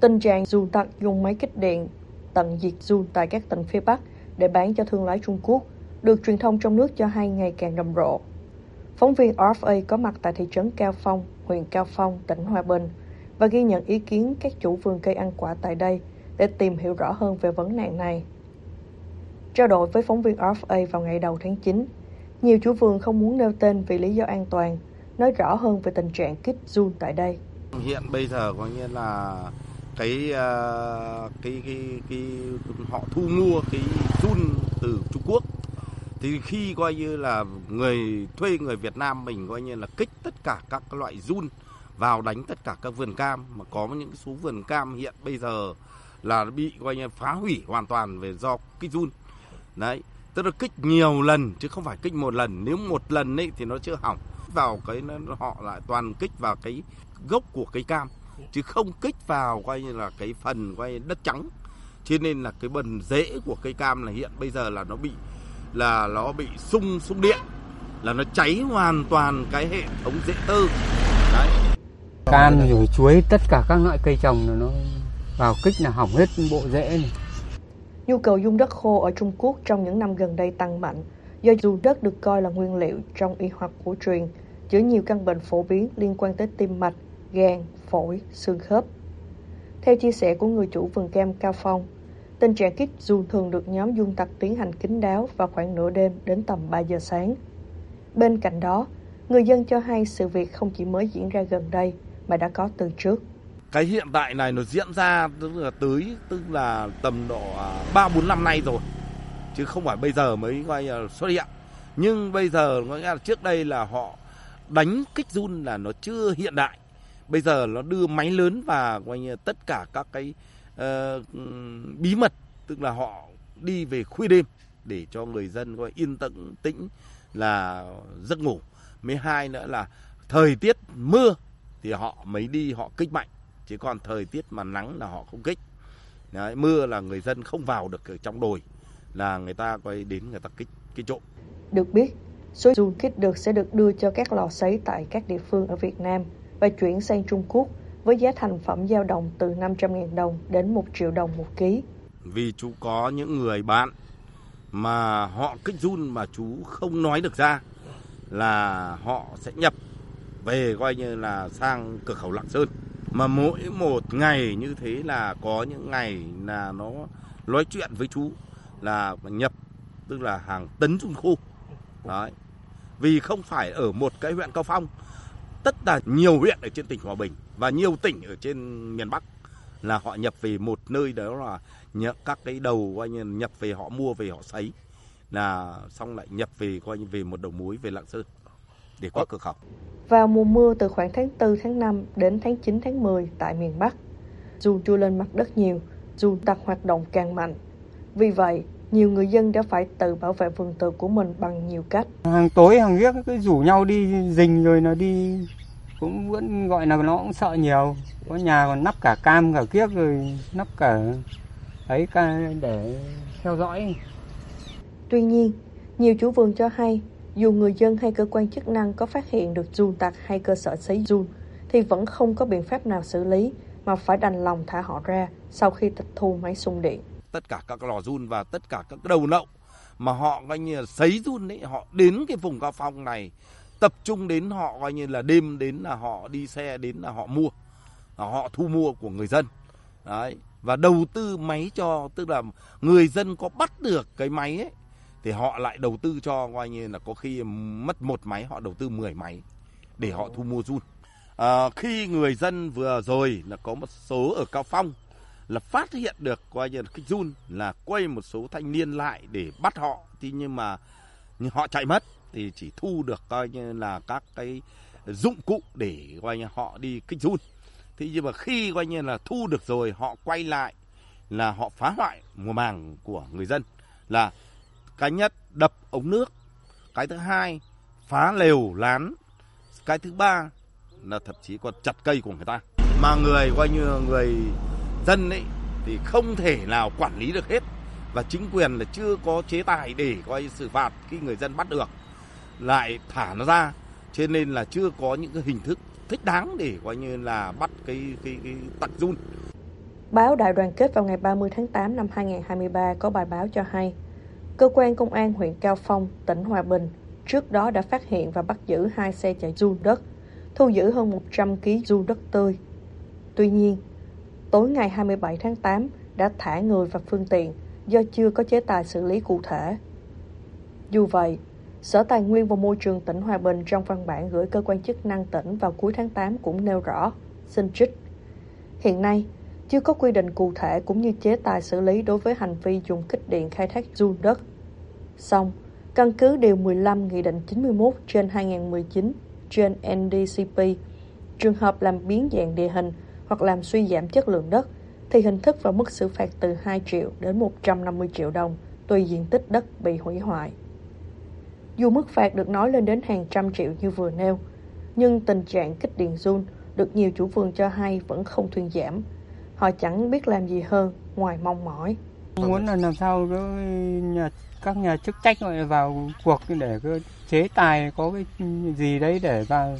Tình trạng dù tặc dùng máy kích điện tận diệt dù tại các tỉnh phía Bắc để bán cho thương lái Trung Quốc được truyền thông trong nước cho hay ngày càng rầm rộ. Phóng viên RFA có mặt tại thị trấn Cao Phong, huyện Cao Phong, tỉnh Hòa Bình và ghi nhận ý kiến các chủ vườn cây ăn quả tại đây để tìm hiểu rõ hơn về vấn nạn này. Trao đổi với phóng viên RFA vào ngày đầu tháng 9, nhiều chủ vườn không muốn nêu tên vì lý do an toàn, nói rõ hơn về tình trạng kích run tại đây. Hiện bây giờ có nghĩa là cái ờ, cái cái, cái, họ thu mua cái run từ Trung Quốc. Thì khi coi như là người thuê người Việt Nam mình coi như là kích tất cả các loại run vào đánh tất cả các vườn cam mà có những số vườn cam hiện bây giờ là bị coi như phá hủy hoàn toàn về do cái run. Đấy tức là kích nhiều lần chứ không phải kích một lần. Nếu một lần ấy thì nó chưa hỏng. Vào cái nó, họ lại toàn kích vào cái gốc của cây cam chứ không kích vào coi như là cái phần coi đất trắng. Cho nên là cái bần rễ của cây cam là hiện bây giờ là nó bị là nó bị sung sung điện. Là nó cháy hoàn toàn cái hệ thống rễ tơ. Đấy. Cam rồi chuối tất cả các loại cây trồng là nó vào kích là hỏng hết bộ rễ này. Nhu cầu dung đất khô ở Trung Quốc trong những năm gần đây tăng mạnh. Do dù đất được coi là nguyên liệu trong y học cổ truyền chữa nhiều căn bệnh phổ biến liên quan tới tim mạch, gan, phổi, xương khớp. Theo chia sẻ của người chủ vườn cam Cao Phong, tình trạng kích run thường được nhóm dung tặc tiến hành kín đáo vào khoảng nửa đêm đến tầm 3 giờ sáng. Bên cạnh đó, người dân cho hay sự việc không chỉ mới diễn ra gần đây mà đã có từ trước. cái hiện tại này nó diễn ra tức là tới tức là tầm độ à, ba bốn năm nay rồi chứ không phải bây giờ mới coi xuất hiện nhưng bây giờ có nghĩa là trước đây là họ đánh kích run là nó chưa hiện đại bây giờ nó đưa máy lớn và coi như tất cả các cái uh, bí mật tức là họ đi về khuya đêm để cho người dân coi yên tĩnh tĩnh là giấc ngủ. Mấy hai nữa là thời tiết mưa thì họ mới đi họ kích mạnh. Chứ còn thời tiết mà nắng là họ không kích. Đấy, mưa là người dân không vào được ở trong đồi là người ta quay đến người ta kích kích trộm Được biết, số dù kích được sẽ được đưa cho các lò sấy tại các địa phương ở Việt Nam và chuyển sang Trung Quốc với giá thành phẩm dao động từ 500.000 đồng đến 1 triệu đồng một ký. vì chú có những người bạn mà họ kích run mà chú không nói được ra là họ sẽ nhập về coi như là sang cửa khẩu Lạng Sơn. Mà mỗi một ngày như thế là có những ngày là nó nói chuyện với chú là nhập, tức là hàng tấn trung khu đấy. Vì không phải ở một cái huyện Cao Phong tất là nhiều huyện ở trên tỉnh Hòa Bình và nhiều tỉnh ở trên miền Bắc là họ nhập về một nơi đó là nhập các cái đầu coi như nhập về họ mua về họ sấy là xong lại nhập về coi như về một đầu mối về Lạng Sơn để qua cửa khẩu Vào mùa mưa từ khoảng tháng 4 tháng 5 đến tháng 9 tháng 10 tại miền Bắc, dù trôi lên mặt đất nhiều, dù tặc hoạt động càng mạnh. Vì vậy, nhiều người dân đã phải tự bảo vệ vườn tược của mình bằng nhiều cách. hàng tối hàng riết cứ rủ nhau đi rình rồi là đi cũng vẫn gọi là nó cũng sợ nhiều có nhà còn nắp cả cam cả kiếc rồi nắp cả ấy để theo dõi Tuy nhiên, nhiều chủ vườn cho hay, dù người dân hay cơ quan chức năng có phát hiện được giun tặc hay cơ sở sấy giun, thì vẫn không có biện pháp nào xử lý mà phải đành lòng thả họ ra sau khi tịch thu máy xung điện tất cả các lò run và tất cả các đầu nậu mà họ coi như là sấy run đấy họ đến cái vùng cao phong này tập trung đến họ coi như là đêm đến là họ đi xe đến là họ mua à, họ thu mua của người dân. Đấy và đầu tư máy cho tức là người dân có bắt được cái máy ấy thì họ lại đầu tư cho coi như là có khi mất một máy họ đầu tư 10 máy để họ thu mua run. À, khi người dân vừa rồi là có một số ở cao phong là phát hiện được, coi như là kích run là quay một số thanh niên lại để bắt họ. Thì nhưng mà nhưng họ chạy mất, thì chỉ thu được coi như là các cái dụng cụ để coi như họ đi kích run. Thì nhưng mà khi coi như là thu được rồi, họ quay lại là họ phá hoại mùa màng của người dân. Là cái nhất đập ống nước, cái thứ hai phá lều lán, cái thứ ba là thậm chí còn chặt cây của người ta. Mà người coi như người dân ấy thì không thể nào quản lý được hết. Và chính quyền là chưa có chế tài để coi xử phạt khi người dân bắt được. Lại thả nó ra cho nên là chưa có những cái hình thức thích đáng để coi như là bắt cái cái cái tặc run. Báo Đại đoàn kết vào ngày 30 tháng 8 năm 2023 có bài báo cho hay, cơ quan công an huyện Cao Phong, tỉnh Hòa Bình trước đó đã phát hiện và bắt giữ hai xe chạy run đất, thu giữ hơn 100 kg run đất tươi. Tuy nhiên, tối ngày 27 tháng 8 đã thả người và phương tiện do chưa có chế tài xử lý cụ thể. Dù vậy, Sở Tài nguyên và Môi trường tỉnh Hòa Bình trong văn bản gửi cơ quan chức năng tỉnh vào cuối tháng 8 cũng nêu rõ, xin trích. Hiện nay, chưa có quy định cụ thể cũng như chế tài xử lý đối với hành vi dùng kích điện khai thác run đất. Xong, căn cứ Điều 15 Nghị định 91 trên 2019 trên NDCP, trường hợp làm biến dạng địa hình hoặc làm suy giảm chất lượng đất, thì hình thức và mức xử phạt từ 2 triệu đến 150 triệu đồng tùy diện tích đất bị hủy hoại. Dù mức phạt được nói lên đến hàng trăm triệu như vừa nêu, nhưng tình trạng kích điện run được nhiều chủ vườn cho hay vẫn không thuyên giảm. Họ chẳng biết làm gì hơn ngoài mong mỏi. Muốn là làm sao cái nhà, các nhà chức trách gọi vào cuộc để chế tài có cái gì đấy để vào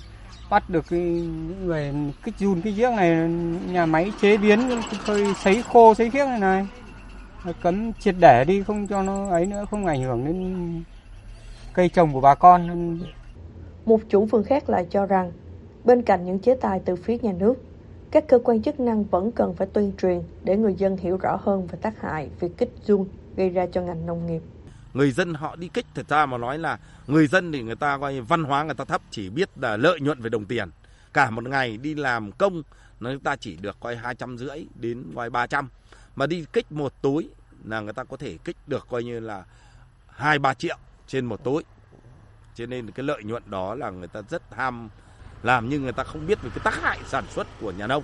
bắt được cái những người kích run cái giếng này nhà máy chế biến hơi sấy khô sấy khiếc này này cấm triệt để đi không cho nó ấy nữa không ảnh hưởng đến cây trồng của bà con. Một chủ vườn khác lại cho rằng, bên cạnh những chế tài từ phía nhà nước, các cơ quan chức năng vẫn cần phải tuyên truyền để người dân hiểu rõ hơn về tác hại việc kích run gây ra cho ngành nông nghiệp. Người dân họ đi kích thật ra mà nói là người dân thì người ta coi văn hóa người ta thấp, chỉ biết là lợi nhuận về đồng tiền. Cả một ngày đi làm công người ta chỉ được coi hai trăm rưỡi đến coi ba trăm mà đi kích một túi là người ta có thể kích được coi như là hai, ba triệu trên một túi Cho nên cái lợi nhuận đó là người ta rất ham làm nhưng người ta không biết về cái tác hại sản xuất của nhà nông.